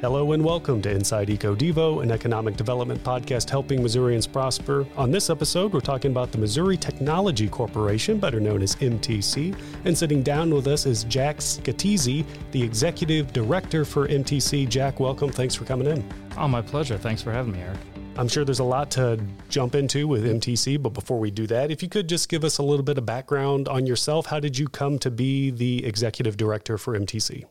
Hello and welcome to Inside Eco Devo, an economic development podcast helping Missourians prosper. On this episode, we're talking about the Missouri Technology Corporation, better known as MTC. And sitting down with us is Jack Scatizzi, the executive director for MTC. Jack, welcome. Thanks for coming in. Oh, my pleasure. Thanks for having me, Eric. I'm sure there's a lot to jump into with MTC, but before we do that, if you could just give us a little bit of background on yourself, how did you come to be the executive director for MTC?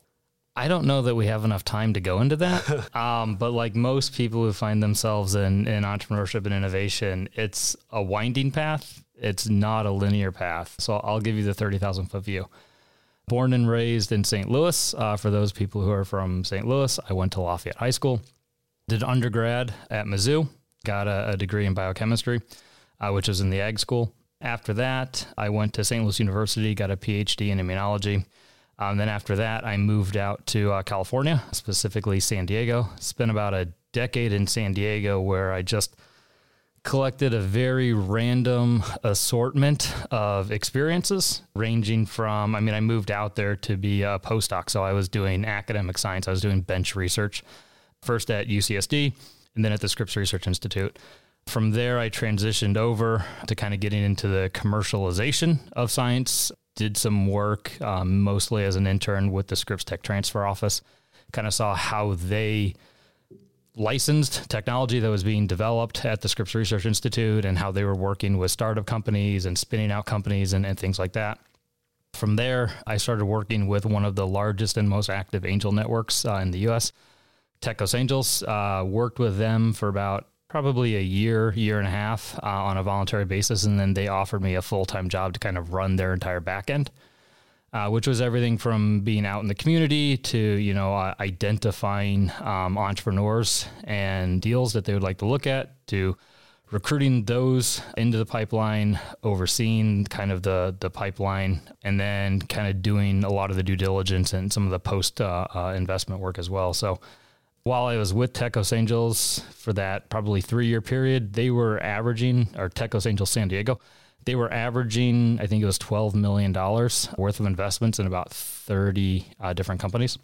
I don't know that we have enough time to go into that. um, but like most people who find themselves in, in entrepreneurship and innovation, it's a winding path. It's not a linear path. So I'll give you the 30,000 foot view. Born and raised in St. Louis. Uh, for those people who are from St. Louis, I went to Lafayette High School, did undergrad at Mizzou, got a, a degree in biochemistry, uh, which was in the ag school. After that, I went to St. Louis University, got a PhD in immunology um, then after that, I moved out to uh, California, specifically San Diego. Spent about a decade in San Diego where I just collected a very random assortment of experiences, ranging from, I mean, I moved out there to be a postdoc. So I was doing academic science, I was doing bench research, first at UCSD and then at the Scripps Research Institute. From there, I transitioned over to kind of getting into the commercialization of science, did some work um, mostly as an intern with the Scripps Tech Transfer Office. Kind of saw how they licensed technology that was being developed at the Scripps Research Institute and how they were working with startup companies and spinning out companies and, and things like that. From there, I started working with one of the largest and most active angel networks uh, in the US, Tech Coast Angels. Uh, worked with them for about probably a year, year and a half uh, on a voluntary basis. And then they offered me a full time job to kind of run their entire backend, uh, which was everything from being out in the community to, you know, uh, identifying um, entrepreneurs and deals that they would like to look at to recruiting those into the pipeline, overseeing kind of the the pipeline, and then kind of doing a lot of the due diligence and some of the post uh, uh, investment work as well. So while I was with Tech Coast Angels for that probably three year period, they were averaging, or Tech Coast Angels San Diego, they were averaging, I think it was $12 million worth of investments in about 30 uh, different companies.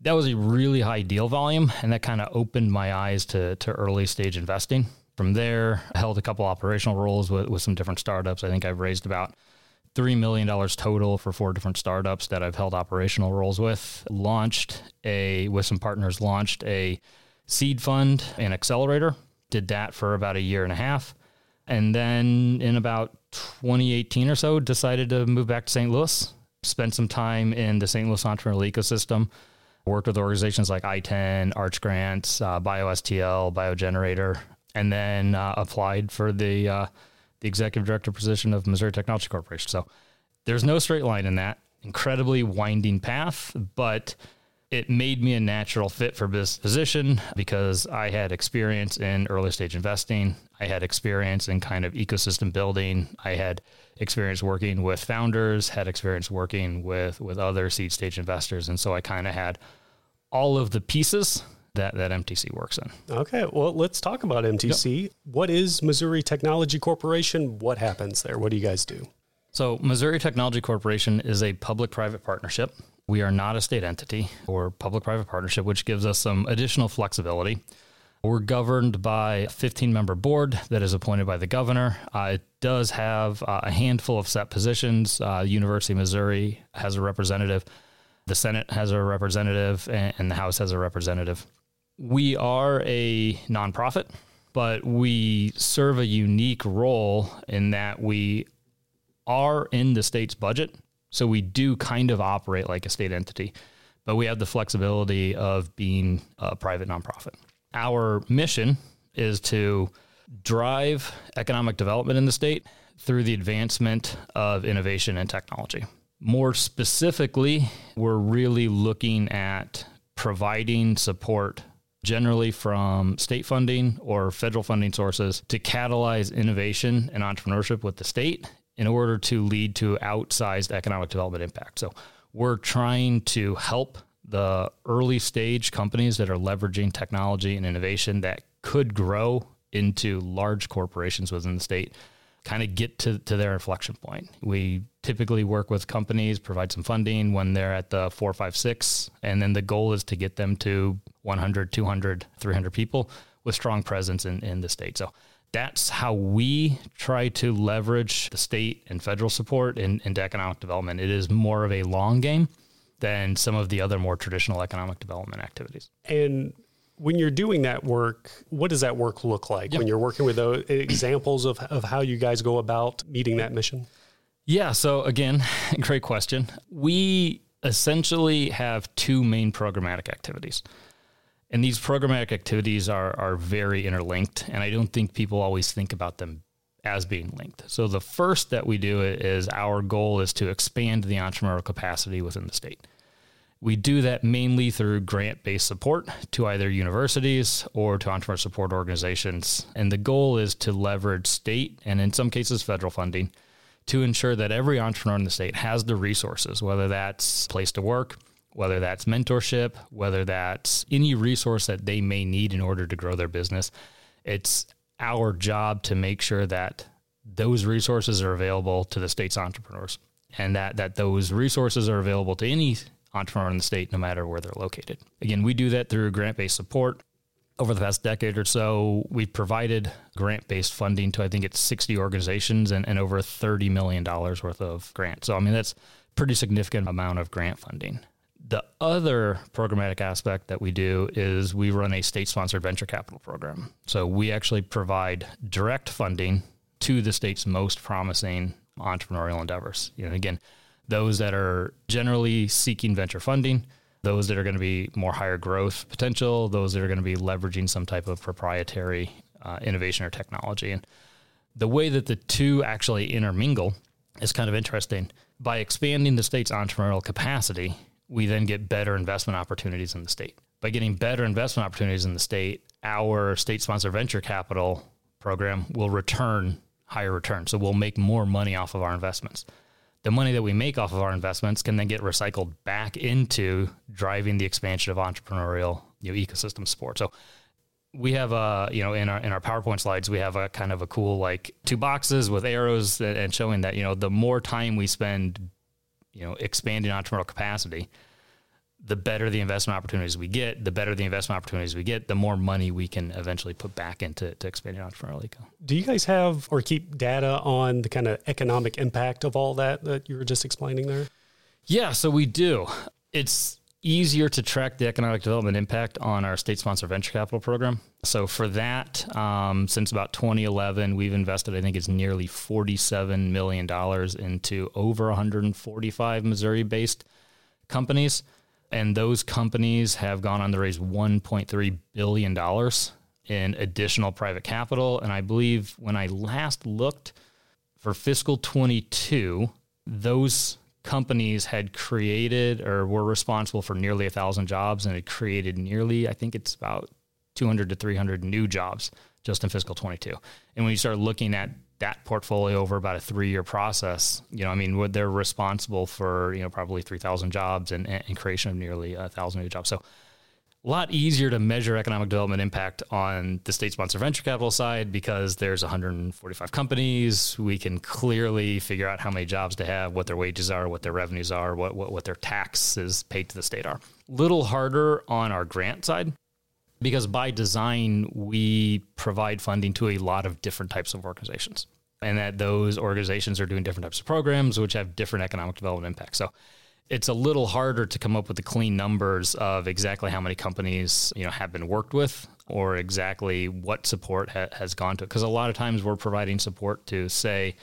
That was a really high deal volume, and that kind of opened my eyes to, to early stage investing. From there, I held a couple operational roles with, with some different startups. I think I've raised about $3 million total for four different startups that I've held operational roles with. Launched a, with some partners, launched a seed fund and accelerator. Did that for about a year and a half. And then in about 2018 or so, decided to move back to St. Louis. Spent some time in the St. Louis entrepreneurial ecosystem. Worked with organizations like ITEN, Arch Grants, uh, BioSTL, BioGenerator, and then uh, applied for the uh, the executive director position of Missouri Technology Corporation. So there's no straight line in that incredibly winding path, but it made me a natural fit for this position because I had experience in early stage investing. I had experience in kind of ecosystem building. I had experience working with founders, had experience working with with other seed stage investors, and so I kind of had all of the pieces that, that MTC works in. Okay, well, let's talk about MTC. Yep. What is Missouri Technology Corporation? What happens there? What do you guys do? So, Missouri Technology Corporation is a public private partnership. We are not a state entity or public private partnership, which gives us some additional flexibility. We're governed by a 15 member board that is appointed by the governor. Uh, it does have uh, a handful of set positions. Uh, University of Missouri has a representative, the Senate has a representative, and, and the House has a representative we are a nonprofit, but we serve a unique role in that we are in the state's budget. So we do kind of operate like a state entity, but we have the flexibility of being a private nonprofit. Our mission is to drive economic development in the state through the advancement of innovation and technology. More specifically, we're really looking at providing support generally from state funding or federal funding sources to catalyze innovation and entrepreneurship with the state in order to lead to outsized economic development impact. So we're trying to help the early stage companies that are leveraging technology and innovation that could grow into large corporations within the state kind of get to, to their inflection point. We typically work with companies, provide some funding when they're at the four, five, six, and then the goal is to get them to 100, 200, 300 people with strong presence in, in the state. So that's how we try to leverage the state and federal support in, into economic development. It is more of a long game than some of the other more traditional economic development activities. And when you're doing that work, what does that work look like yep. when you're working with those examples of, of how you guys go about meeting that mission? Yeah. So, again, great question. We essentially have two main programmatic activities. And these programmatic activities are, are very interlinked. And I don't think people always think about them as being linked. So, the first that we do is our goal is to expand the entrepreneurial capacity within the state. We do that mainly through grant based support to either universities or to entrepreneur support organizations. And the goal is to leverage state and, in some cases, federal funding to ensure that every entrepreneur in the state has the resources, whether that's place to work, whether that's mentorship, whether that's any resource that they may need in order to grow their business. It's our job to make sure that those resources are available to the state's entrepreneurs and that, that those resources are available to any entrepreneur in the state, no matter where they're located. Again, we do that through grant based support. Over the past decade or so, we've provided grant based funding to, I think it's 60 organizations and, and over $30 million worth of grants. So, I mean, that's pretty significant amount of grant funding. The other programmatic aspect that we do is we run a state sponsored venture capital program. So we actually provide direct funding to the state's most promising entrepreneurial endeavors. You know, again, those that are generally seeking venture funding, those that are going to be more higher growth potential, those that are going to be leveraging some type of proprietary uh, innovation or technology. And the way that the two actually intermingle is kind of interesting. By expanding the state's entrepreneurial capacity, we then get better investment opportunities in the state. By getting better investment opportunities in the state, our state sponsored venture capital program will return higher returns. So we'll make more money off of our investments the money that we make off of our investments can then get recycled back into driving the expansion of entrepreneurial you know, ecosystem support. So we have a you know in our in our PowerPoint slides we have a kind of a cool like two boxes with arrows and showing that you know the more time we spend you know expanding entrepreneurial capacity, the better the investment opportunities we get, the better the investment opportunities we get, the more money we can eventually put back into to expanding entrepreneurial eco. Do you guys have or keep data on the kind of economic impact of all that that you were just explaining there? Yeah, so we do. It's easier to track the economic development impact on our state sponsored venture capital program. So for that, um, since about 2011, we've invested, I think it's nearly $47 million into over 145 Missouri based companies. And those companies have gone on to raise $1.3 billion in additional private capital. And I believe when I last looked for fiscal 22, those companies had created or were responsible for nearly a thousand jobs and had created nearly, I think it's about 200 to 300 new jobs just in fiscal 22. And when you start looking at that portfolio over about a three year process, you know, I mean, they're responsible for, you know, probably 3,000 jobs and, and creation of nearly a thousand new jobs. So a lot easier to measure economic development impact on the state sponsored venture capital side because there's 145 companies. We can clearly figure out how many jobs they have, what their wages are, what their revenues are, what, what, what their taxes paid to the state are. Little harder on our grant side because by design we provide funding to a lot of different types of organizations. And that those organizations are doing different types of programs which have different economic development impacts. So it's a little harder to come up with the clean numbers of exactly how many companies you know have been worked with or exactly what support ha- has gone to because a lot of times we're providing support to say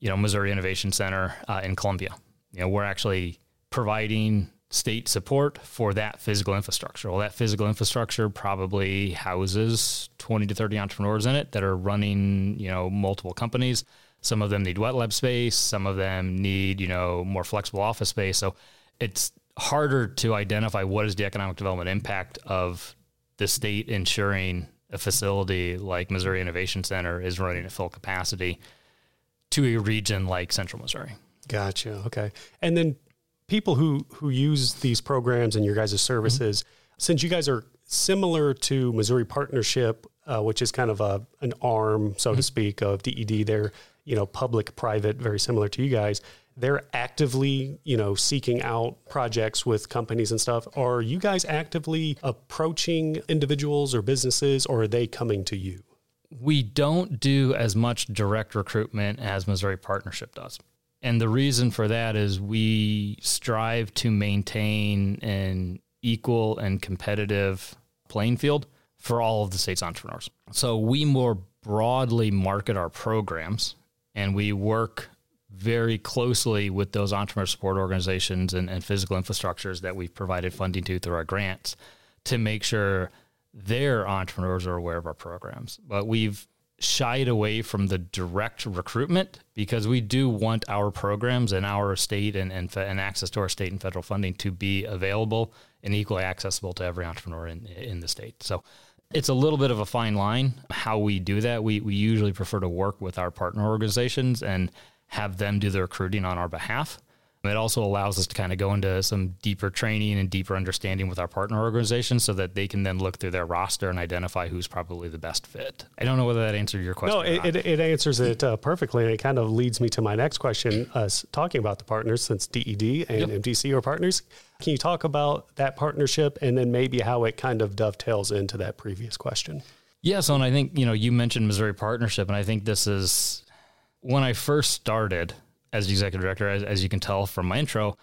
you know missouri innovation center uh, in columbia. You know we're actually providing state support for that physical infrastructure. Well, that physical infrastructure probably houses 20 to 30 entrepreneurs in it that are running, you know, multiple companies. Some of them need wet lab space, some of them need, you know, more flexible office space. So it's harder to identify what is the economic development impact of the state ensuring a facility like Missouri Innovation Center is running at full capacity to a region like Central Missouri. Gotcha. Okay. And then people who who use these programs and your guys' services, mm-hmm. since you guys are similar to Missouri Partnership, uh, which is kind of a an arm, so mm-hmm. to speak, of DED, they're you know public private, very similar to you guys. they're actively, you know, seeking out projects with companies and stuff. Are you guys actively approaching individuals or businesses or are they coming to you? We don't do as much direct recruitment as Missouri Partnership does. And the reason for that is we strive to maintain an equal and competitive playing field for all of the state's entrepreneurs. So we more broadly market our programs and we work very closely with those entrepreneur support organizations and, and physical infrastructures that we've provided funding to through our grants to make sure their entrepreneurs are aware of our programs. But we've shied away from the direct recruitment because we do want our programs and our state and, and, and, access to our state and federal funding to be available and equally accessible to every entrepreneur in, in the state. So it's a little bit of a fine line how we do that. We, we usually prefer to work with our partner organizations and have them do the recruiting on our behalf. It also allows us to kind of go into some deeper training and deeper understanding with our partner organizations so that they can then look through their roster and identify who's probably the best fit. I don't know whether that answered your question. No, it, it, it, answers it uh, perfectly. And it kind of leads me to my next question. Us talking about the partners, since DED and yep. MTC are partners, can you talk about that partnership and then maybe how it kind of dovetails into that previous question? Yeah. So, and I think, you know, you mentioned Missouri Partnership, and I think this is when I first started as the executive director, as, as you can tell from my intro,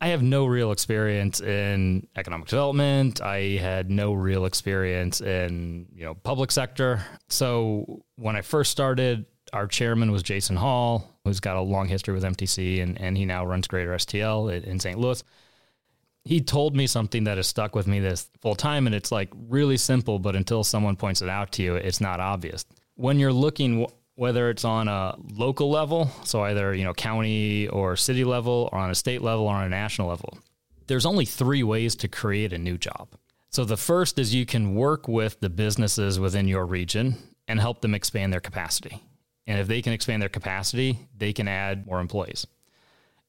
I have no real experience in economic development. I had no real experience in, you know, public sector. So when I first started, our chairman was Jason Hall, who's got a long history with MTC and, and he now runs Greater STL in, in St. Louis. He told me something that has stuck with me this full time. And it's like really simple, but until someone points it out to you, it's not obvious. When you're looking whether it's on a local level, so either, you know, county or city level, or on a state level or on a national level, there's only three ways to create a new job. So the first is you can work with the businesses within your region and help them expand their capacity. And if they can expand their capacity, they can add more employees.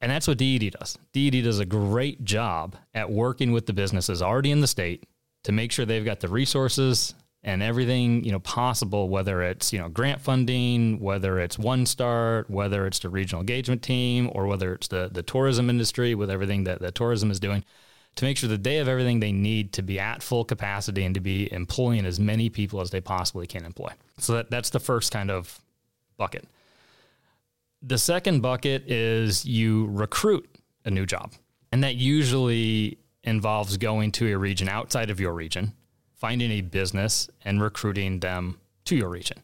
And that's what DED does. DED does a great job at working with the businesses already in the state to make sure they've got the resources and everything you know possible whether it's you know grant funding whether it's one start whether it's the regional engagement team or whether it's the the tourism industry with everything that, that tourism is doing to make sure that they have everything they need to be at full capacity and to be employing as many people as they possibly can employ. So that, that's the first kind of bucket. The second bucket is you recruit a new job and that usually involves going to a region outside of your region finding a business and recruiting them to your region.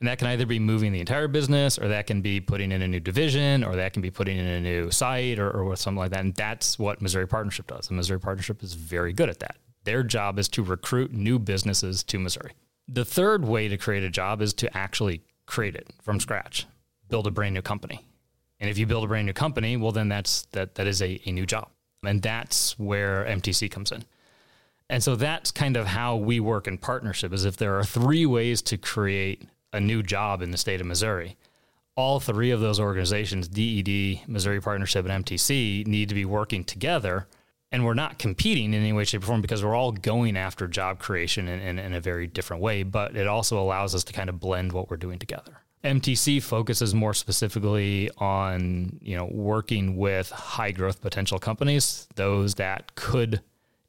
And that can either be moving the entire business, or that can be putting in a new division, or that can be putting in a new site, or, or something like that. And that's what Missouri Partnership does. And Missouri Partnership is very good at that. Their job is to recruit new businesses to Missouri. The third way to create a job is to actually create it from scratch, build a brand new company. And if you build a brand new company, well, then that's that that is a, a new job. And that's where MTC comes in. And so that's kind of how we work in partnership is if there are three ways to create a new job in the state of Missouri, all three of those organizations, DED, Missouri Partnership, and MTC, need to be working together. And we're not competing in any way, shape, or form because we're all going after job creation in, in, in a very different way. But it also allows us to kind of blend what we're doing together. MTC focuses more specifically on, you know, working with high growth potential companies, those that could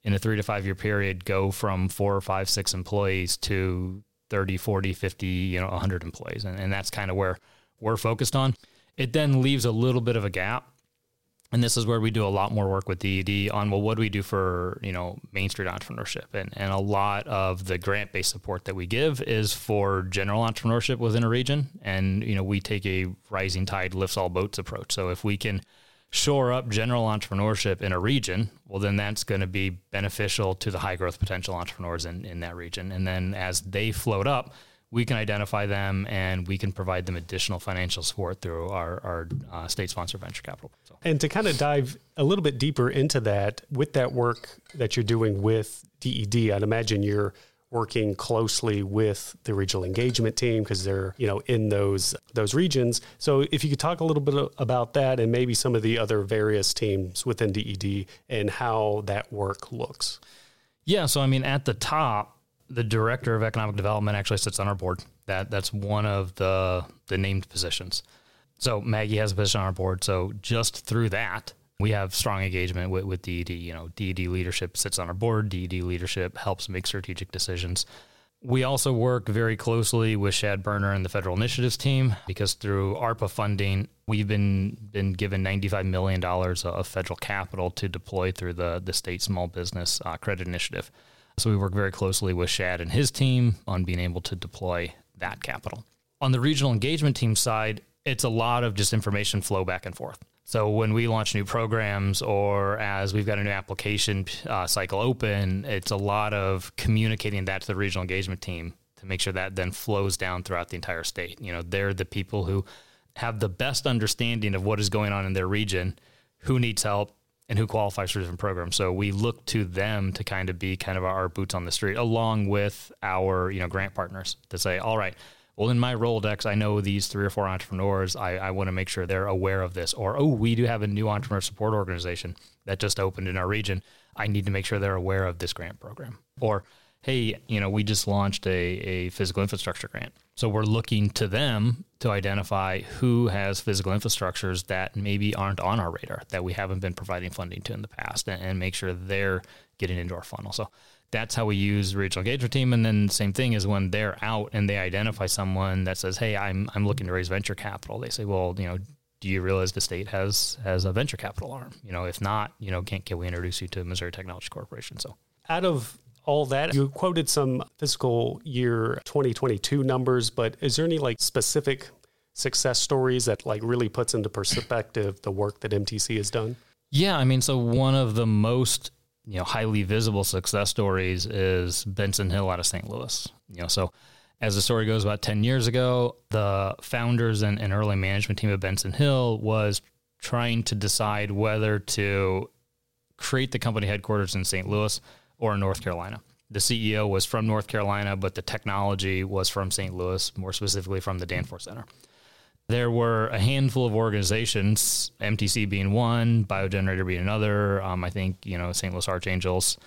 in a three to five year period go from four or five, six employees to 30, 40, 50, you know, 100 employees. And, and that's kind of where we're focused on. It then leaves a little bit of a gap. And this is where we do a lot more work with DED on, well, what do we do for, you know, Main Street entrepreneurship? And, and a lot of the grant based support that we give is for general entrepreneurship within a region. And, you know, we take a rising tide lifts all boats approach. So if we can shore up general entrepreneurship in a region, well, then that's going to be beneficial to the high growth potential entrepreneurs in, in that region. And then as they float up, we can identify them and we can provide them additional financial support through our, our uh, state sponsored venture capital. So. And to kind of dive a little bit deeper into that, with that work that you're doing with DED, I'd imagine you're working closely with the regional engagement team because they're you know in those those regions. So if you could talk a little bit about that and maybe some of the other various teams within DED and how that work looks. Yeah, so I mean at the top, the director of economic development actually sits on our board. That that's one of the the named positions. So Maggie has a position on our board. So just through that, we have strong engagement with, with DED. You know, DED leadership sits on our board. DED leadership helps make strategic decisions. We also work very closely with Shad Berner and the federal initiatives team because through ARPA funding, we've been been given $95 million of federal capital to deploy through the, the state small business uh, credit initiative. So we work very closely with Shad and his team on being able to deploy that capital. On the regional engagement team side, it's a lot of just information flow back and forth. So when we launch new programs or as we've got a new application uh, cycle open, it's a lot of communicating that to the regional engagement team to make sure that then flows down throughout the entire state. You know, they're the people who have the best understanding of what is going on in their region, who needs help, and who qualifies for different programs. So we look to them to kind of be kind of our boots on the street, along with our you know grant partners to say, all right, well, in my Rolodex, I know these three or four entrepreneurs. I, I want to make sure they're aware of this. Or, oh, we do have a new entrepreneur support organization that just opened in our region. I need to make sure they're aware of this grant program. Or, hey, you know, we just launched a, a physical infrastructure grant. So we're looking to them to identify who has physical infrastructures that maybe aren't on our radar, that we haven't been providing funding to in the past, and, and make sure they're getting into our funnel. So that's how we use regional engagement team. And then same thing is when they're out and they identify someone that says, "Hey, I'm I'm looking to raise venture capital." They say, "Well, you know, do you realize the state has has a venture capital arm? You know, if not, you know, can can we introduce you to Missouri Technology Corporation?" So out of all that, you quoted some fiscal year 2022 numbers, but is there any like specific success stories that like really puts into perspective the work that MTC has done? Yeah, I mean, so one of the most you know highly visible success stories is Benson Hill out of St. Louis. You know, so as the story goes, about ten years ago, the founders and, and early management team of Benson Hill was trying to decide whether to create the company headquarters in St. Louis or in North Carolina. The CEO was from North Carolina, but the technology was from St. Louis, more specifically from the Danforth Center. There were a handful of organizations, MTC being one, BioGenerator being another. Um, I think, you know, St. Louis Archangels,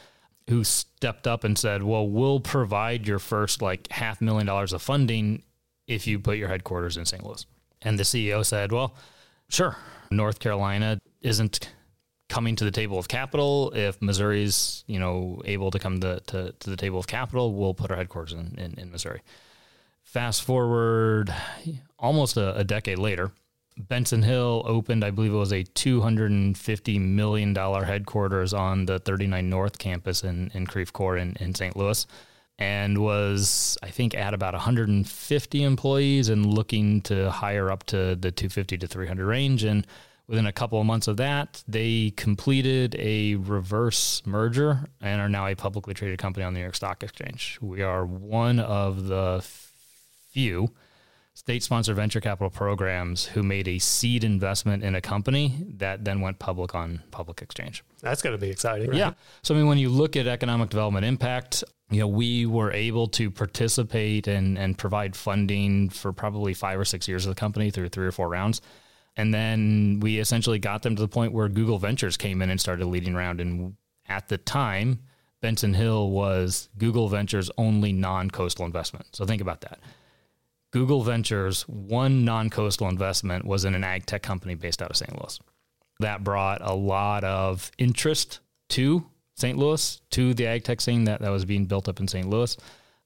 who stepped up and said, well, we'll provide your first like half million dollars of funding if you put your headquarters in St. Louis. And the CEO said, well, sure. North Carolina isn't coming to the table of capital. If Missouri's, you know, able to come to, to, to the table of capital, we'll put our headquarters in, in, in Missouri. Fast forward almost a, a, decade later, Benson Hill opened, I believe it was a $250 million headquarters on the 39 North campus in, in Creve Coeur in, in St. Louis and was, I think, at about 150 employees and looking to hire up to the 250 to 300 range. And within a couple of months of that, they completed a reverse merger and are now a publicly traded company on the New York Stock Exchange. We are one of the few state sponsored venture capital programs who made a seed investment in a company that then went public on public exchange. That's going to be exciting. Right? Yeah. So, I mean, when you look at economic development impact, you know, we were able to participate and, and provide funding for probably five or six years of the company through three or four rounds. And then we essentially got them to the point where Google Ventures came in and started leading round. And at the time, Benson Hill was Google Ventures' only non coastal investment. So think about that. Google Ventures' one non coastal investment was in an ag tech company based out of St. Louis. That brought a lot of interest to St. Louis, to the ag tech scene that, that was being built up in St. Louis.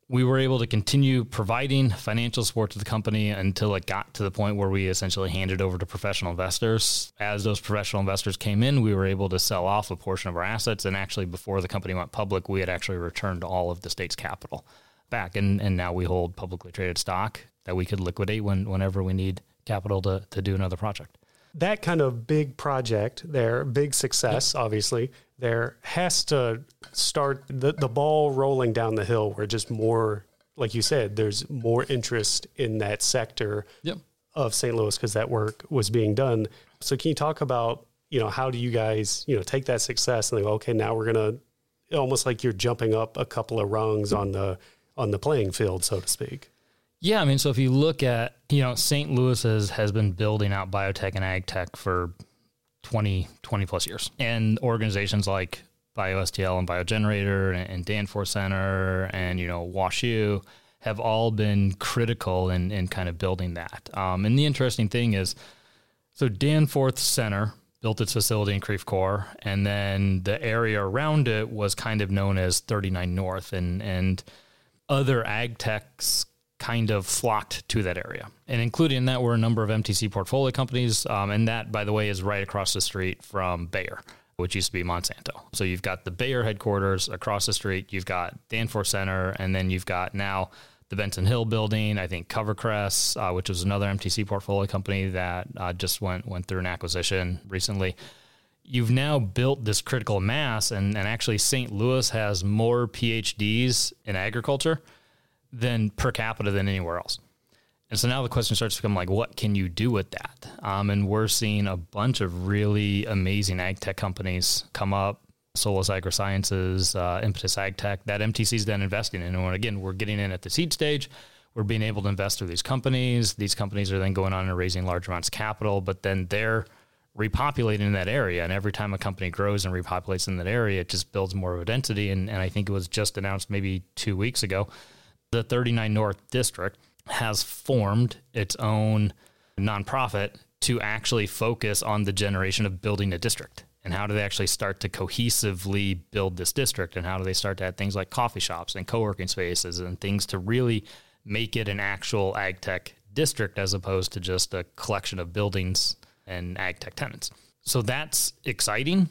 We were able to continue providing financial support to the company until it got to the point where we essentially handed over to professional investors. As those professional investors came in, we were able to sell off a portion of our assets. And actually, before the company went public, we had actually returned all of the state's capital back. And, and now we hold publicly traded stock that we could liquidate when whenever we need capital to, to do another project. That kind of big project there, big success, obviously, there has to start the, the ball rolling down the hill where just more, like you said, there's more interest in that sector yep. of St. Louis because that work was being done. So can you talk about, you know, how do you guys, you know, take that success and go, okay, now we're going to almost like you're jumping up a couple of rungs on the on the playing field, so to speak. Yeah, I mean, so if you look at, you know, St. Louis has, has been building out biotech and ag tech for 20, 20 plus years. And organizations like BioSTL and BioGenerator and, and Danforth Center and, you know, WashU have all been critical in, in kind of building that. Um, and the interesting thing is, so Danforth Center built its facility in Creve Coeur, and then the area around it was kind of known as 39 North, and and other ag techs kind of flocked to that area. And included in that were a number of MTC portfolio companies. Um, and that, by the way, is right across the street from Bayer, which used to be Monsanto. So you've got the Bayer headquarters across the street, you've got Danforth Center, and then you've got now the Benson Hill building, I think CoverCress, uh, which was another MTC portfolio company that uh, just went, went through an acquisition recently you've now built this critical mass and, and actually St. Louis has more PhDs in agriculture than per capita than anywhere else. And so now the question starts to become like, what can you do with that? Um, and we're seeing a bunch of really amazing ag tech companies come up. Solus AgroSciences, uh, Impetus Ag Tech, that MTC's then investing in. And again, we're getting in at the seed stage. We're being able to invest through these companies. These companies are then going on and raising large amounts of capital, but then they're repopulating in that area. And every time a company grows and repopulates in that area, it just builds more of a density. And, and I think it was just announced maybe two weeks ago the 39 North District has formed its own nonprofit to actually focus on the generation of building a district. And how do they actually start to cohesively build this district? And how do they start to add things like coffee shops and co working spaces and things to really make it an actual ag tech district as opposed to just a collection of buildings and ag tech tenants? So that's exciting.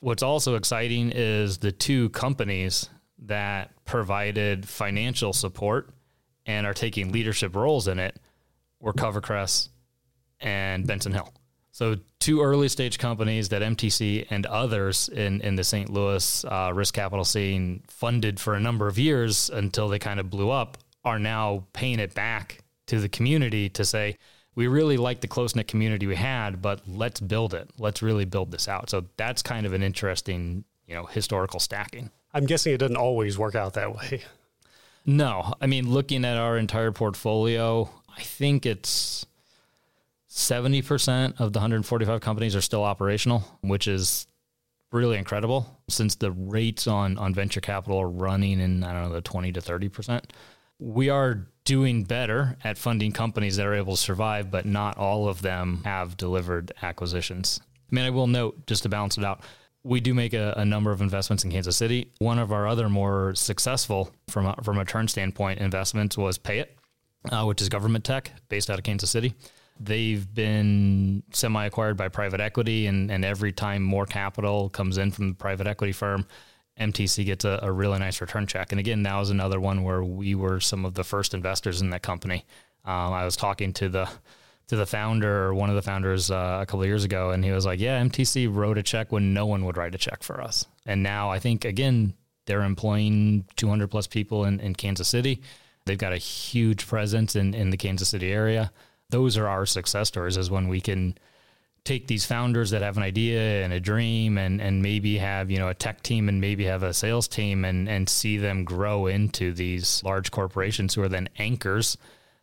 What's also exciting is the two companies that provided financial support and are taking leadership roles in it were CoverCress and Benson Hill. So, two early stage companies that MTC and others in, in the St. Louis uh, risk capital scene funded for a number of years until they kind of blew up are now paying it back to the community to say, we really like the close knit community we had, but let's build it. Let's really build this out. So, that's kind of an interesting, you know, historical stacking. I'm guessing it doesn't always work out that way. No, I mean, looking at our entire portfolio, I think it's 70% of the 145 companies are still operational, which is really incredible since the rates on, on venture capital are running in, I don't know, the 20 to 30%. We are doing better at funding companies that are able to survive, but not all of them have delivered acquisitions. I mean, I will note just to balance it out, we do make a, a, number of investments in Kansas City. One of our other more successful from a, from a turn standpoint investments was PayIt, uh, which is government tech based out of Kansas City. They've been semi acquired by private equity, and, and every time more capital comes in from the private equity firm, MTC gets a, a really nice return check. And again, that was another one where we were some of the first investors in that company. Um, I was talking to the to the founder or one of the founders uh, a couple years ago, and he was like, "Yeah, MTC wrote a check when no one would write a check for us." And now I think again they're employing 200 plus people in, in Kansas City. They've got a huge presence in, in the Kansas City area. Those are our success stories. Is when we can take these founders that have an idea and a dream and, and maybe have, you know, a tech team and maybe have a sales team and, and see them grow into these large corporations who are then anchors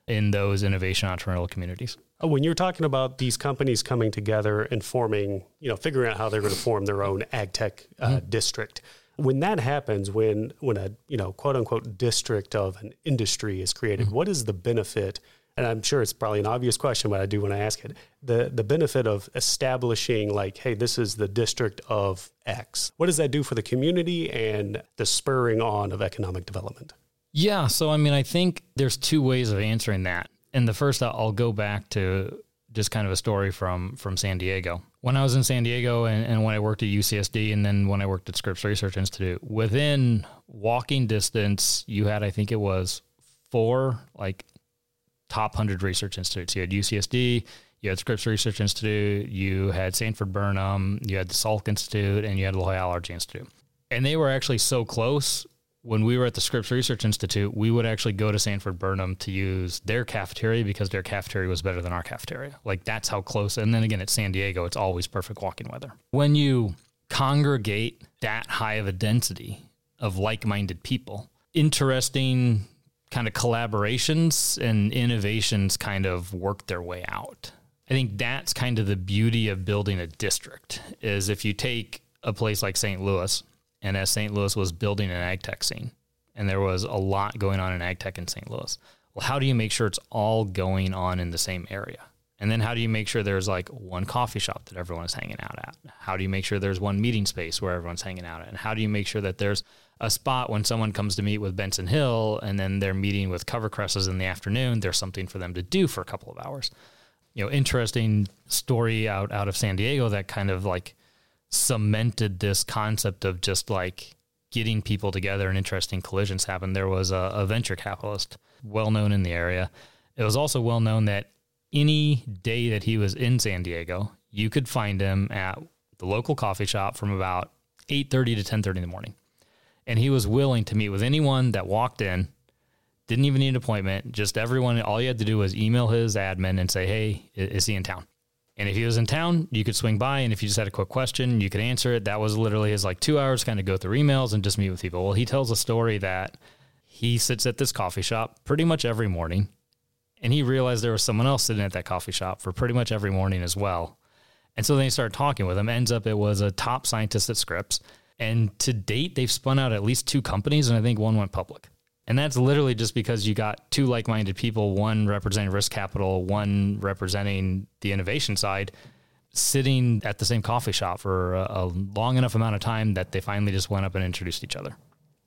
in those innovation entrepreneurial communities. Uh, when you're talking about these companies coming together and forming, you know, figuring out how they're going to form their own ag tech uh, mm-hmm. district, when that happens, when when a you know quote unquote district of an industry is created, mm-hmm. what is the benefit? And I'm sure it's probably an obvious question, but I do want to ask it. The the benefit of establishing like, hey, this is the district of X. What does that do for the community and the spurring on of economic development? Yeah, so I mean, I think there's two ways of answering that and the first I'll go back to just kind of a story from from San Diego. When I was in San Diego and, and when I worked at UCSD and then when I worked at Scripps Research Institute, within walking distance, you had I think it was four like top hundred research institutes. You had UCSD, you had Scripps Research Institute, you had Sanford Burnham, you had the Salk Institute, and you had La Jolla Allergy Institute. And they were actually so close when we were at the Scripps Research Institute, we would actually go to Sanford Burnham to use their cafeteria because their cafeteria was better than our cafeteria. Like that's how close. And then again, at San Diego, it's always perfect walking weather. When you congregate that high of a density of like minded people, interesting kind of collaborations and innovations kind of work their way out. I think that's kind of the beauty of building a district is if you take a place like St. Louis and as St. Louis was building an ag tech scene, and there was a lot going on in ag tech in St. Louis. Well, how do you make sure it's all going on in the same area? And then how do you make sure there's like one coffee shop that everyone is hanging out at? How do you make sure there's one meeting space where everyone's hanging out at? And how do you make sure that there's a spot when someone comes to meet with Benson Hill and then they're meeting with CoverCresses in the afternoon, there's something for them to do for a couple of hours. You know, interesting story out out of San Diego that kind of like cemented this concept of just like getting people together and interesting collisions happen. There was a, a venture capitalist well known in the area. It was also well known that any day that he was in San Diego, you could find him at the local coffee shop from about 8:30 to 10:30 in the morning. And he was willing to meet with anyone that walked in, didn't even need an appointment, just everyone all you had to do was email his admin and say, "Hey, is he in town?" And if he was in town, you could swing by and if you just had a quick question, you could answer it. That was literally his like 2 hours kind of go through emails and just meet with people. Well, he tells a story that he sits at this coffee shop pretty much every morning and he realized there was someone else sitting at that coffee shop for pretty much every morning as well. And so then he started talking with him. Ends up it was a top scientist at Scripps. And to date, they've spun out at least two companies, and I think one went public. And that's literally just because you got two like minded people, one representing risk capital, one representing the innovation side, sitting at the same coffee shop for a, a long enough amount of time that they finally just went up and introduced each other.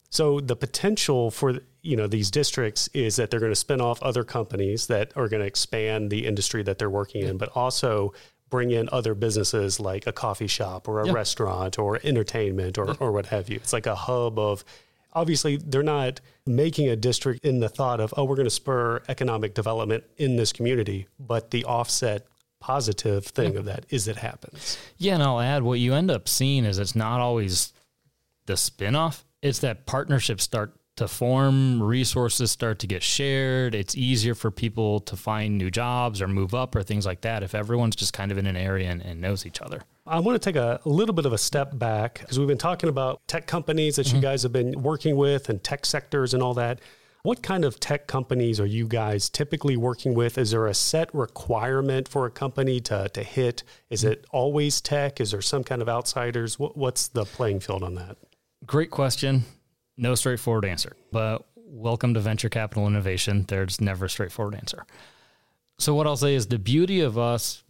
So the potential for you know these districts is that they're going to spin off other companies that are going to expand the industry that they're working in, but also bring in other businesses like a coffee shop or a yeah. restaurant or entertainment or, or what have you. It's like a hub of obviously they're not making a district in the thought of oh we're going to spur economic development in this community, but the offset positive thing yeah. of that is it happens. Yeah, and I'll add what you end up seeing is it's not always the spinoff it's that partnerships start to form, resources start to get shared. It's easier for people to find new jobs or move up or things like that if everyone's just kind of in an area and, and knows each other. I want to take a, a little bit of a step back because we've been talking about tech companies that mm-hmm. you guys have been working with and tech sectors and all that. What kind of tech companies are you guys typically working with? Is there a set requirement for a company to, to hit? Is it always tech? Is there some kind of outsiders? What, what's the playing field on that? Great question. No straightforward answer, but welcome to venture capital innovation. There's never a straightforward answer. So, what I'll say is the beauty of us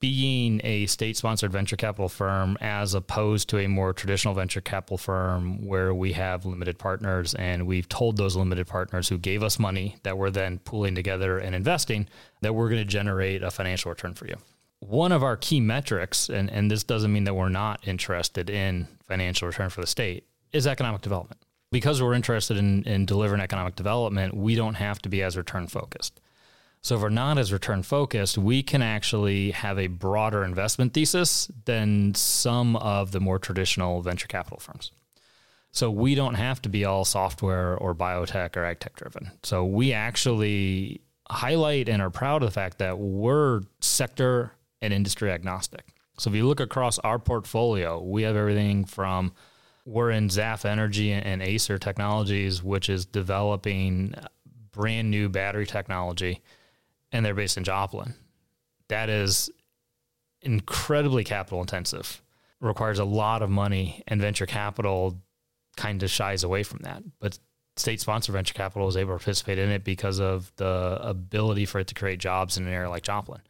being a state sponsored venture capital firm as opposed to a more traditional venture capital firm where we have limited partners and we've told those limited partners who gave us money that we're then pooling together and investing that we're going to generate a financial return for you. One of our key metrics, and, and this doesn't mean that we're not interested in financial return for the state, is economic development. Because we're interested in, in delivering economic development, we don't have to be as return focused. So if we're not as return focused, we can actually have a broader investment thesis than some of the more traditional venture capital firms. So we don't have to be all software or biotech or ag tech driven. So we actually highlight and are proud of the fact that we're sector and industry agnostic. So if you look across our portfolio, we have everything from we're in ZAF Energy and Acer Technologies, which is developing brand new battery technology, and they're based in Joplin. That is incredibly capital intensive, requires a lot of money, and venture capital kind of shies away from that. But state sponsored venture capital is able to participate in it because of the ability for it to create jobs in an area like Joplin.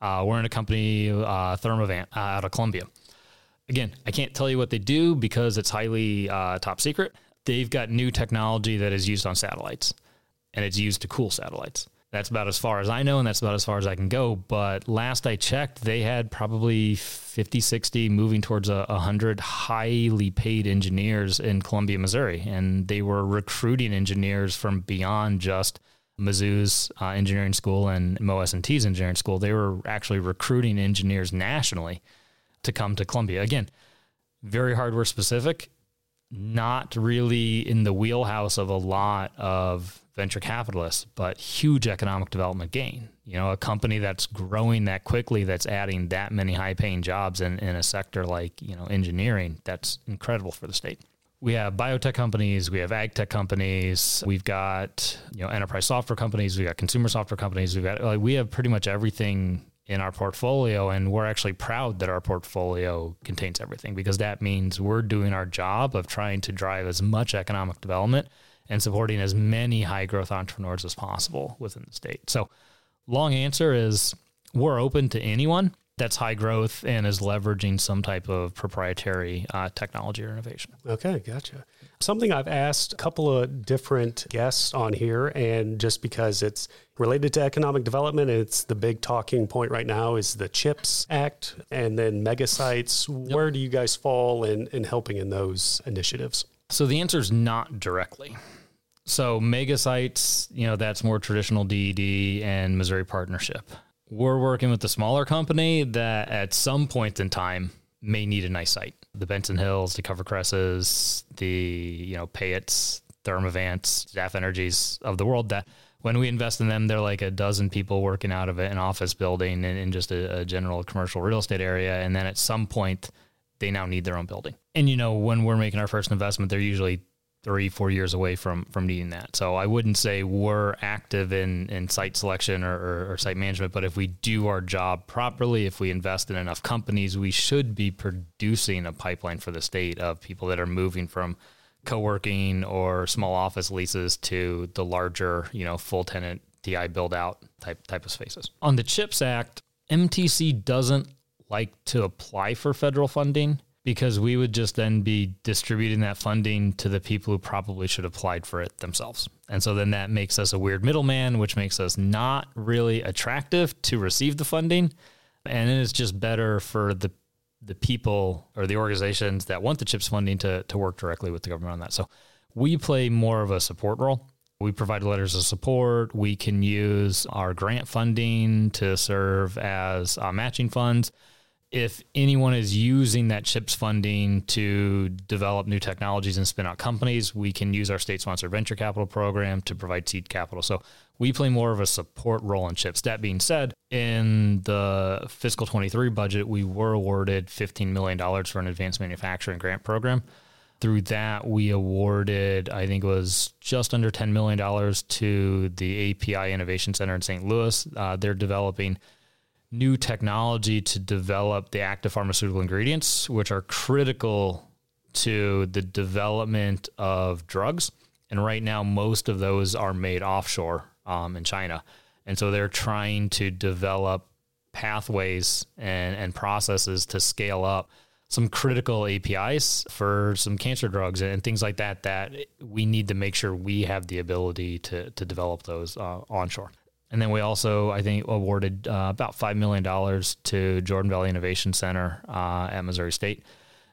Uh, we're in a company, uh, ThermAvant, uh, out of Columbia Again, I can't tell you what they do because it's highly uh, top secret. They've got new technology that is used on satellites and it's used to cool satellites. That's about as far as I know, and that's about as far as I can go. But last I checked, they had probably 50, 60, moving towards a 100 highly paid engineers in Columbia, Missouri. And they were recruiting engineers from beyond just Mizzou's uh, engineering school and MoS&T's engineering school. They were actually recruiting engineers nationally to come to Columbia. Again, very hardware specific, not really in the wheelhouse of a lot of venture capitalists, but huge economic development gain. You know, a company that's growing that quickly, that's adding that many high paying jobs in, in a sector like, you know, engineering, that's incredible for the state. We have biotech companies, we have ag tech companies, we've got, you know, enterprise software companies, we've got consumer software companies, we've got like we have pretty much everything in our portfolio and we're actually proud that our portfolio contains everything because that means we're doing our job of trying to drive as much economic development and supporting as many high growth entrepreneurs as possible within the state. So, long answer is we're open to anyone that's high growth and is leveraging some type of proprietary uh, technology or innovation. Okay, gotcha. Something I've asked a couple of different guests on here, and just because it's related to economic development, it's the big talking point right now is the CHIPS Act and then mega sites. Yep. Where do you guys fall in, in helping in those initiatives? So the answer is not directly. So mega sites, you know, that's more traditional DED and Missouri partnership we're working with a smaller company that at some point in time may need a nice site. The Benson Hills, the CoverCresses, the you know PayIts, ThermAvants, Staff Energies of the world that when we invest in them, they're like a dozen people working out of an office building and in just a, a general commercial real estate area. And then at some point, they now need their own building. And you know, when we're making our first investment, they're usually three, four years away from from needing that. So I wouldn't say we're active in in site selection or, or, or, site management, but if we do our job properly, if we invest in enough companies, we should be producing a pipeline for the state of people that are moving from co-working or small office leases to the larger, you know, full tenant TI build out type type of spaces. On the CHIPS Act, MTC doesn't like to apply for federal funding because we would just then be distributing that funding to the people who probably should have applied for it themselves. And so then that makes us a weird middleman, which makes us not really attractive to receive the funding. And it's just better for the the people or the organizations that want the CHIPS funding to, to work directly with the government on that. So we play more of a support role. We provide letters of support. We can use our grant funding to serve as uh, matching funds if anyone is using that CHIPS funding to develop new technologies and spin out companies, we can use our state sponsored venture capital program to provide seed capital. So we play more of a support role in CHIPS. That being said, in the fiscal 23 budget, we were awarded $15 million for an advanced manufacturing grant program. Through that, we awarded, I think it was just under $10 million to the API Innovation Center in St. Louis. Uh, they're developing new technology to develop the active pharmaceutical ingredients, which are critical to the development of drugs. And right now, most of those are made offshore um, in China. And so they're trying to develop pathways and, and processes to scale up some critical APIs for some cancer drugs and things like that that we need to make sure we have the ability to, to develop those uh, onshore. And then we also, I think, awarded uh, about $5 million to Jordan Valley Innovation Center uh, at Missouri State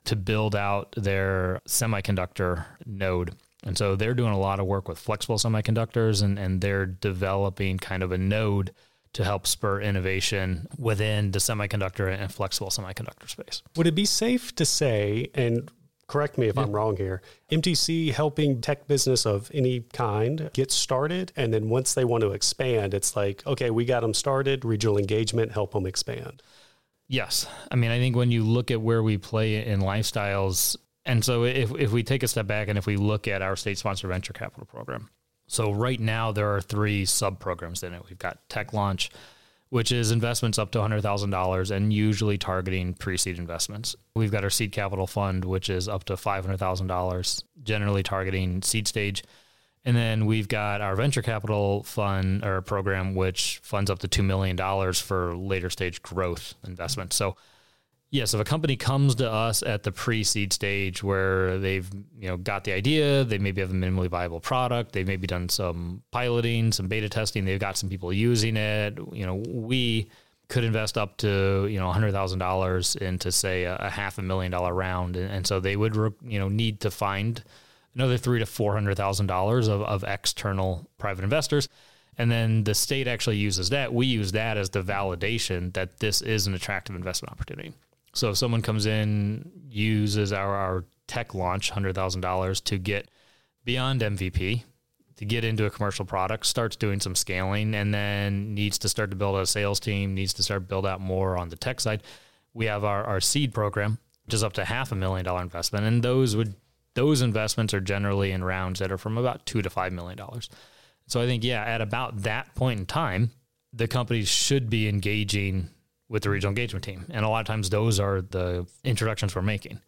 to build out their semiconductor node. And so they're doing a lot of work with flexible semiconductors and, and they're developing kind of a node to help spur innovation within the semiconductor and flexible semiconductor space. Would it be safe to say, and correct me if yeah. I'm wrong here. MTC helping tech business of any kind get started. And then once they want to expand, it's like, okay, we got them started, regional engagement, help them expand. Yes. I mean, I think when you look at where we play in lifestyles, and so if, if we take a step back and if we look at our state sponsored venture capital program, so right now there are three sub programs in it. We've got Tech Launch, which is investments up to $100,000 and usually targeting pre seed investments. We've got our seed capital fund, which is up to $500,000, generally targeting seed stage. And then we've got our venture capital fund or program, which funds up to $2 million for later stage growth investments. So Yes, if a company comes to us at the pre-seed stage where they've you know got the idea, they maybe have a minimally viable product, they've maybe done some piloting, some beta testing, they've got some people using it. You know, we could invest up to you know hundred thousand dollars into say a, a, half a million dollar round, and, and so they would re, you know need to find another three to four hundred thousand dollars of, of external private investors. And then the state actually uses that. We use that as the validation that this is an attractive investment opportunity. So if someone comes in, uses our, our tech launch, $100,000 to get beyond MVP, to get into a commercial product, starts doing some scaling, and then needs to start to build a sales team, needs to start build out more on the tech side. We have our, our seed program, which is up to half a million dollar investment. And those would those investments are generally in rounds that are from about two to five million dollars. So I think, yeah, at about that point in time, the companies should be engaging with the regional engagement team. And a lot of times those are the introductions we're making.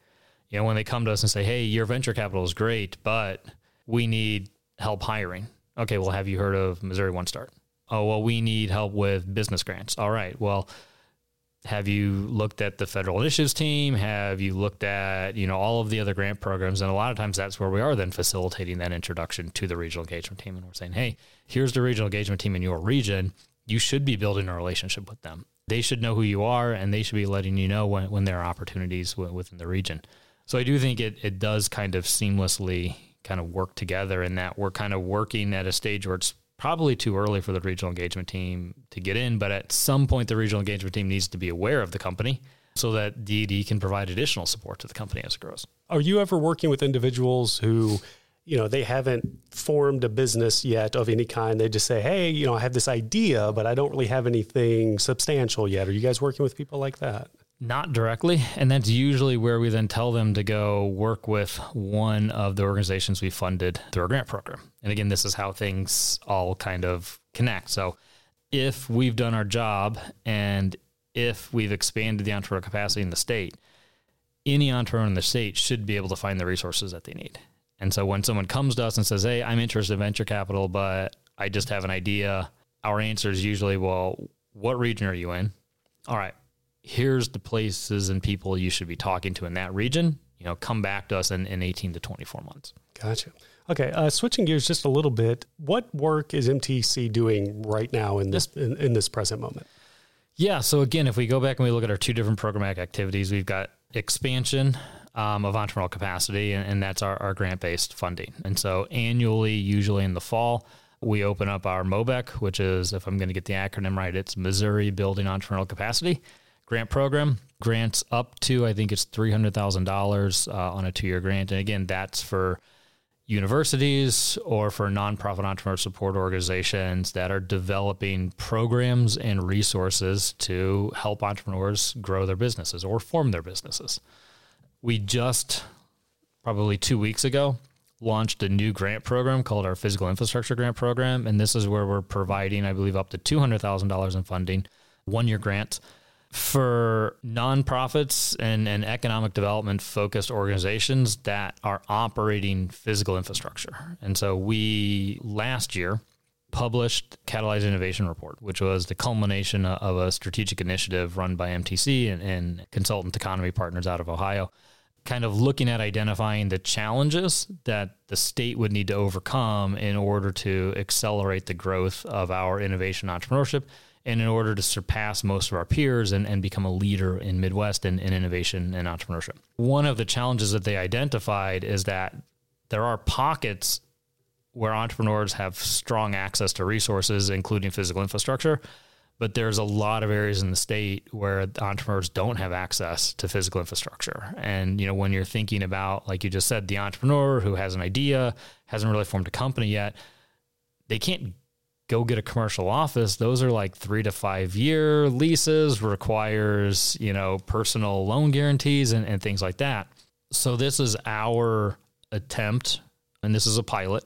You know, when they come to us and say, hey, your venture capital is great, but we need help hiring. Okay, well, have you heard of Missouri One Start? Oh, well, we need help with business grants. All right, well, have you looked at the federal initiatives team? Have you looked at you know all of the other grant programs? And a lot of times that's where we are then facilitating that introduction to the regional engagement team, and we're saying, hey, here's the regional engagement team in your region. You should be building a relationship with them. They should know who you are, and they should be letting you know when, when there are opportunities within the region. So I do think it it does kind of seamlessly kind of work together in that we're kind of working at a stage where it's probably too early for the regional engagement team to get in, but at some point the regional engagement team needs to be aware of the company so that DED can provide additional support to the company as it grows. Are you ever working with individuals who, you know, they haven't formed a business yet of any kind? They just say, "Hey, you know, I have this idea, but I don't really have anything substantial yet." Are you guys working with people like that? Not directly. And that's usually where we then tell them to go work with one of the organizations we funded through our grant program. And again, this is how things all kind of connect. So if we've done our job and if we've expanded the entrepreneur capacity in the state, any entrepreneur in the state should be able to find the resources that they need. And so when someone comes to us and says, Hey, I'm interested in venture capital, but I just have an idea, our answer is usually, Well, what region are you in? All right, here's the places and people you should be talking to in that region. You know, come back to us in, in 18 to 24 months. Gotcha. Okay, uh, switching gears just a little bit. What work is MTC doing right now in this in, in this present moment? Yeah. So again, if we go back and we look at our two different programmatic activities, we've got expansion um, of entrepreneurial capacity, and, and that's our, our grant based funding. And so annually, usually in the fall, we open up our MOBEC, which is, if I'm going to get the acronym right, it's Missouri Building Entrepreneurial Capacity grant program. Grants up to, I think it's $300,000 uh, on a two year grant. And again, that's for universities or for nonprofit entrepreneur support organizations that are developing programs and resources to help entrepreneurs grow their businesses or form their businesses. We just, probably two weeks ago, launched a new grant program called our Physical Infrastructure Grant Program. And this is where we're providing, I believe, up to $200,000 in funding, one year grant for nonprofits and, and economic development focused organizations that are operating physical infrastructure. And so we last year published Catalyze Innovation Report, which was the culmination of a strategic initiative run by MTC and, and consultant TEConomy Partners out of Ohio, kind of looking at identifying the challenges that the state would need to overcome in order to accelerate the growth of our innovation entrepreneurship and in order to surpass most of our peers and, and become a leader in Midwest in, in innovation and entrepreneurship. One of the challenges that they identified is that there are pockets where entrepreneurs have strong access to resources, including physical infrastructure. But there's a lot of areas in the state where entrepreneurs don't have access to physical infrastructure. And, you know, when you're thinking about, like you just said, the entrepreneur who has an idea, hasn't really formed a company yet, they can't go get a commercial office, those are like three to five year leases, requires, you know, personal loan guarantees and, and things like that. So this is our attempt, and this is a pilot,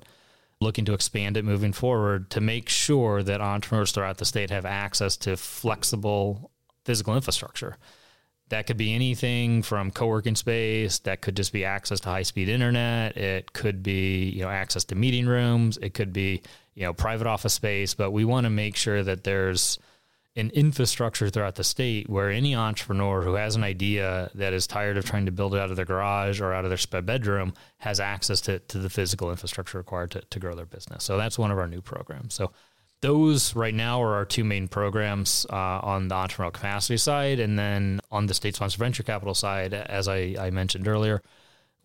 looking to expand it moving forward to make sure that entrepreneurs throughout the state have access to flexible physical infrastructure. That could be anything from co-working space. That could just be access to high-speed internet. It could be, you know, access to meeting rooms. It could be, you know, private office space. But we want to make sure that there's an infrastructure throughout the state where any entrepreneur who has an idea that is tired of trying to build it out of their garage or out of their spare bedroom has access to, to the physical infrastructure required to, to grow their business. So that's one of our new programs. So those right now are our two main programs uh, on the entrepreneurial capacity side. And then on the state sponsored venture capital side, as I, I mentioned earlier,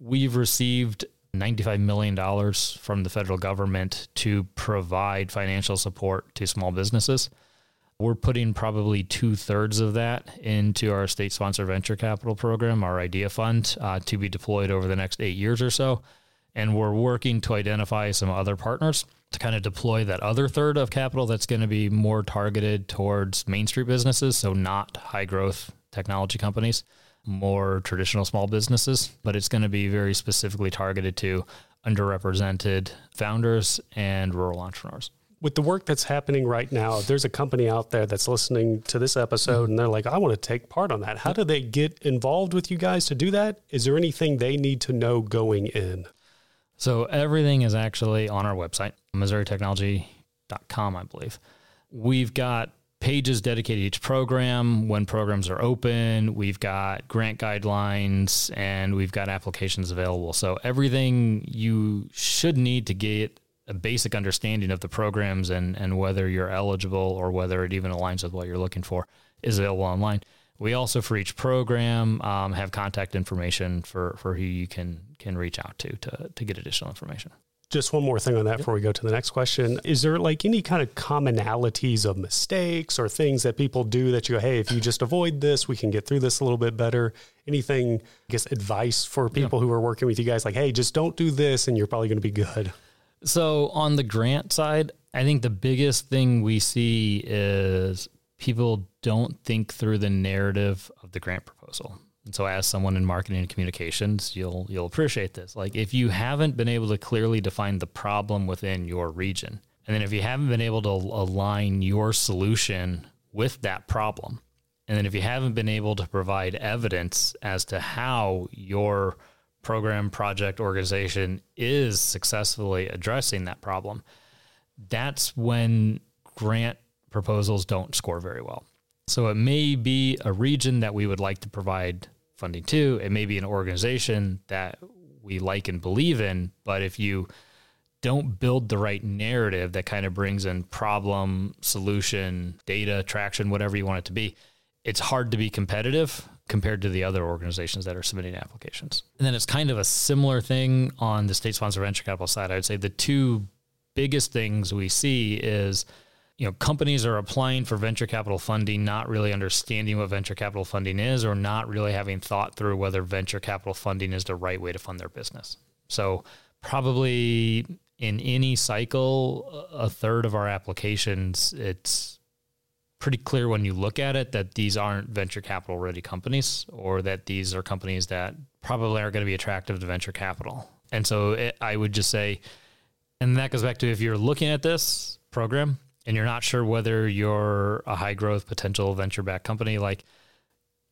we've received $95 million from the federal government to provide financial support to small businesses. We're putting probably two thirds of that into our state sponsored venture capital program, our IDEA fund, uh, to be deployed over the next eight years or so. And we're working to identify some other partners to kind of deploy that other third of capital that's going to be more targeted towards Main Street businesses, so not high growth technology companies, more traditional small businesses, but it's going to be very specifically targeted to underrepresented founders and rural entrepreneurs. With the work that's happening right now, there's a company out there that's listening to this episode and they're like, I want to take part on that. How do they get involved with you guys to do that? Is there anything they need to know going in? So everything is actually on our website, MissouriTechnology.com, I believe. We've got pages dedicated to each program, when programs are open, we've got grant guidelines, and we've got applications available. So everything you should need to get a basic understanding of the programs and, and whether you're eligible or whether it even aligns with what you're looking for is available online. We also, for each program, um, have contact information for, for who you can can reach out to to, to get additional information. Just one more thing on that before we go to the next question. Is there like any kind of commonalities of mistakes or things that people do that you go, hey, if you just avoid this, we can get through this a little bit better? Anything, I guess, advice for people yeah. who are working with you guys, like, hey, just don't do this and you're probably going to be good? So, on the grant side, I think the biggest thing we see is people don't think through the narrative of the grant proposal. And so as someone in marketing and communications, you'll you'll appreciate this. Like if you haven't been able to clearly define the problem within your region, and then if you haven't been able to align your solution with that problem, and then if you haven't been able to provide evidence as to how your program, project, organization is successfully addressing that problem, that's when grant proposals don't score very well. So it may be a region that we would like to provide funding to. It may be an organization that we like and believe in, but if you don't build the right narrative that kind of brings in problem, solution, data, traction, whatever you want it to be, it's hard to be competitive compared to the other organizations that are submitting applications. And then it's kind of a similar thing on the state sponsored venture capital side. I would say the two biggest things we see is you know, companies are applying for venture capital funding, not really understanding what venture capital funding is, or not really having thought through whether venture capital funding is the right way to fund their business. So, probably in any cycle, a third of our applications, it's pretty clear when you look at it that these aren't venture capital ready companies, or that these are companies that probably aren't going to be attractive to venture capital. And so, it, I would just say, and that goes back to if you're looking at this program and you're not sure whether you're a high growth potential venture backed company, like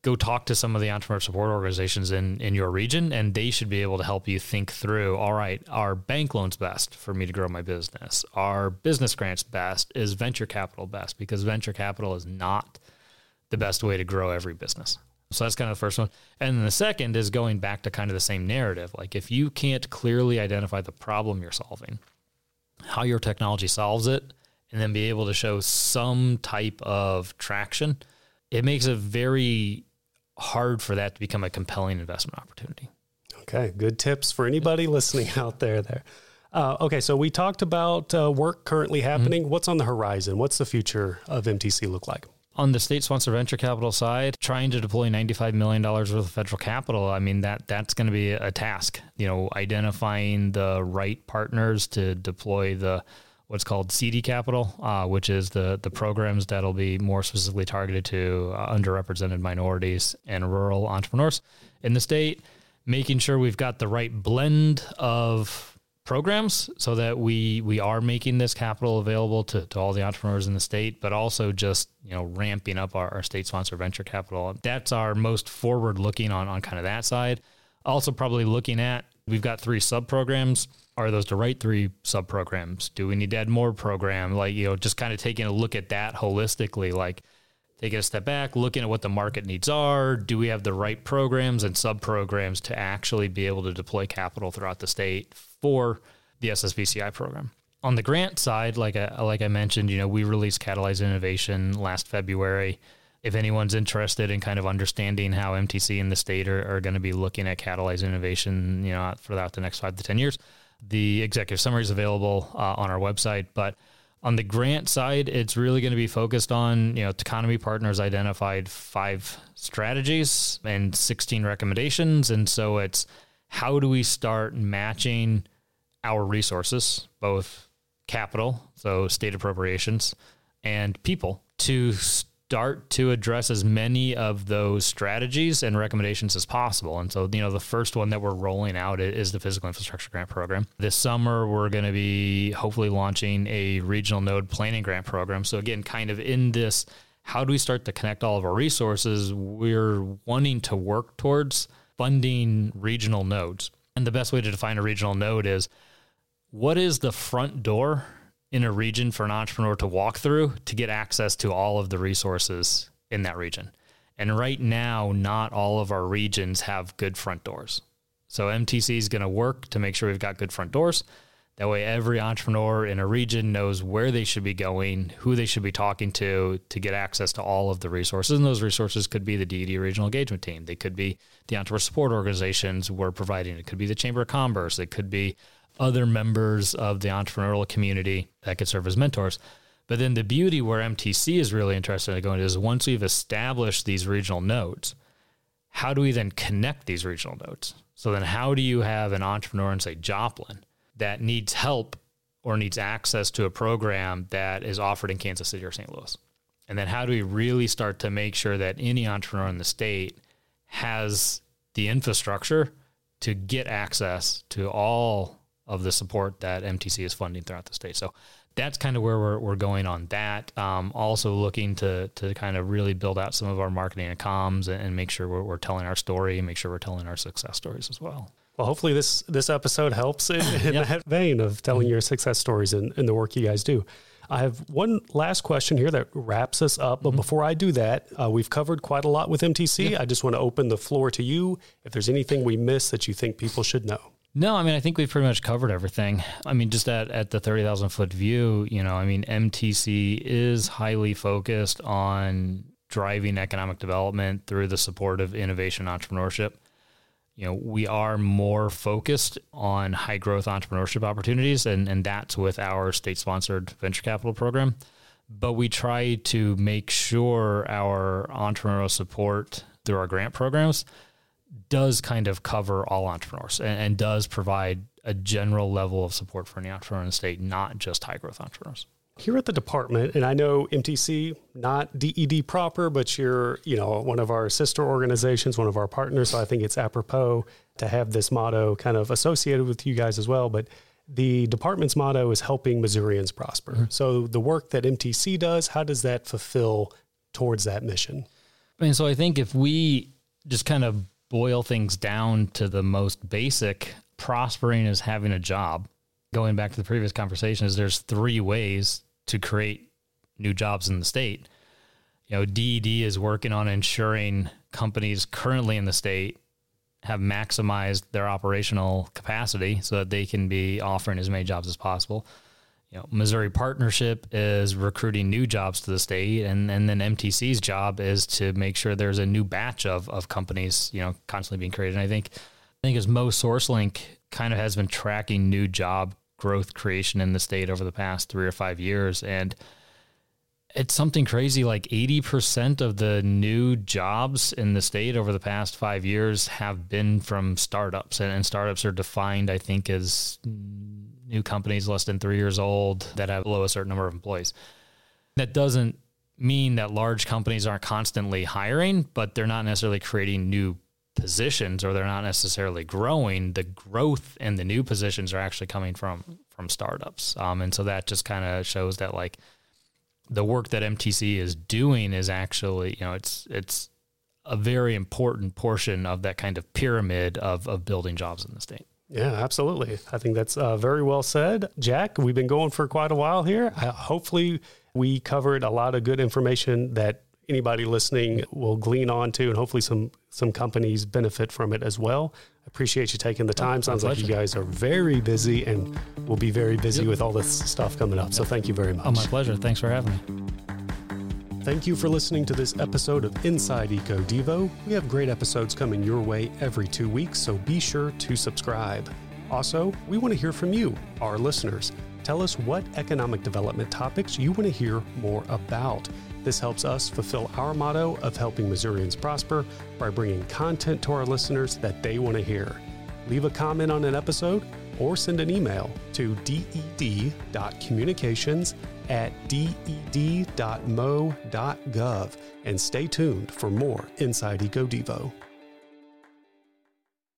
go talk to some of the entrepreneur support organizations in, in your region and they should be able to help you think through all right are bank loans best for me to grow my business? Are business grants best? Is venture capital best? Because venture capital is not the best way to grow every business. So that's kind of the first one. And then the second is going back to kind of the same narrative. Like if you can't clearly identify the problem you're solving how your technology solves it and then be able to show some type of traction, it makes it very hard for that to become a compelling investment opportunity. Okay, good tips for anybody listening out there. There. Uh, okay, so we talked about uh, work currently mm-hmm. happening. Mm-hmm. What's on the horizon? What's the future of MTC look like? On the state sponsored venture capital side, trying to deploy $95 million worth of federal capital, I mean, that that's going to be a task. You know, identifying the right partners to deploy the what's called CD Capital, uh, which is the the programs that'll be more specifically targeted to uh, underrepresented minorities and rural entrepreneurs in the state. Making sure we've got the right blend of programs so that we we are making this capital available to, to all the entrepreneurs in the state, but also just you know ramping up our, our state sponsor venture capital. That's our most forward looking on on kind of that side. Also, probably looking at we've got three sub programs are those the right three sub programs? Do we need to add more program? Like, you know, just kind of taking a look at that holistically, like taking a step back, looking at what the market needs are. Do we have the right programs and sub programs to actually be able to deploy capital throughout the state for the SSBCI program? On the grant side, like I, like I mentioned, you know, we released Catalyze Innovation last February. If anyone's interested in kind of understanding how MTC and the state are, are going to be looking at Catalyze Innovation, you know, throughout the next five to 10 years, the executive summary is available uh, on our website, but on the grant side, it's really going to be focused on, you know, TEConomy Partners identified five strategies and 16 recommendations. And so it's how do we start matching our resources, both capital, so state appropriations, and people to start to address as many of those strategies and recommendations as possible. And so, you know, the first one that we're rolling out is the physical infrastructure grant program. This summer, we're going to be hopefully launching a regional node planning grant program. So, again, kind of in this, how do we start to connect all of our resources? We're wanting to work towards funding regional nodes. And the best way to define a regional node is what is the front door in a region for an entrepreneur to walk through to get access to all of the resources in that region. And right now, not all of our regions have good front doors. So MTC is going to work to make sure we've got good front doors. That way, every entrepreneur in a region knows where they should be going, who they should be talking to to get access to all of the resources. And those resources could be the DED regional engagement team. They could be the entrepreneur support organizations we're providing. It could be the Chamber of Commerce. It could be other members of the entrepreneurial community that could serve as mentors. But then the beauty where MTC is really interested in going is once we've established these regional nodes, how do we then connect these regional nodes? So then how do you have an entrepreneur in say Joplin that needs help or needs access to a program that is offered in Kansas City or St. Louis? And then how do we really start to make sure that any entrepreneur in the state has the infrastructure to get access to all of the support that MTC is funding throughout the state. So that's kind of where we're, we're going on that. Um, also looking to to kind of really build out some of our marketing and comms and, and make sure we're, we're, telling our story and make sure we're telling our success stories as well. Well, hopefully this this episode helps in, in yep. that vein of telling your success stories and, and, the work you guys do. I have one last question here that wraps us up. But mm-hmm. before I do that, uh, we've covered quite a lot with MTC. I just want to open the floor to you. If there's anything we missed that you think people should know. No, I mean, I think we've pretty much covered everything. I mean, just at, at the 30,000 foot view, you know, I mean, MTC is highly focused on driving economic development through the support of innovation entrepreneurship. You know, we are more focused on high growth entrepreneurship opportunities, and, and that's with our state sponsored venture capital program. But we try to make sure our entrepreneurial support through our grant programs does kind of cover all entrepreneurs and, and, does provide a general level of support for any entrepreneur in the state, not just high growth entrepreneurs. Here at the department, and I know MTC, not DED proper, but you're, you know, one of our sister organizations, one of our partners. So I think it's apropos to have this motto kind of associated with you guys as well. But the department's motto is helping Missourians prosper. Mm-hmm. So the work that MTC does, how does that fulfill towards that mission? I mean, so I think if we just kind of boil things down to the most basic, prospering is having a job. Going back to the previous conversation, is there's three ways to create new jobs in the state. You know, DED is working on ensuring companies currently in the state have maximized their operational capacity so that they can be offering as many jobs as possible you know, Missouri Partnership is recruiting new jobs to the state, and, and then MTC's job is to make sure there's a new batch of, of companies, you know, constantly being created. And I think, I think as Mo SourceLink kind of has been tracking new job growth creation in the state over the past three or five years, and it's something crazy like 80% of the new jobs in the state over the past five years have been from startups and, and startups are defined i think as new companies less than three years old that have below a certain number of employees. That doesn't mean that large companies aren't constantly hiring, but they're not necessarily creating new positions or they're not necessarily growing. The growth and the new positions are actually coming from from startups. Um, and so that just kind of shows that like the work that MTC is doing is actually, you know, it's it's a very important portion of that kind of pyramid of of building jobs in the state. Yeah, absolutely. I think that's uh, very well said. Jack, we've been going for quite a while here. Uh, hopefully, we covered a lot of good information that anybody listening will glean onto, and hopefully, some some companies benefit from it as well. I appreciate you taking the time. Sounds like you guys are very busy and will be very busy yep. with all this stuff coming up. So, thank you very much. Oh, my pleasure. Thanks for having me. Thank you for listening to this episode of Inside Eco Devo. We have great episodes coming your way every two weeks, so be sure to subscribe. Also, we want to hear from you, our listeners. Tell us what economic development topics you want to hear more about. This helps us fulfill our motto of helping Missourians prosper by bringing content to our listeners that they want to hear. Leave a comment on an episode or send an email to ded.communications at ded.mo.gov and stay tuned for more Inside EcoDevo.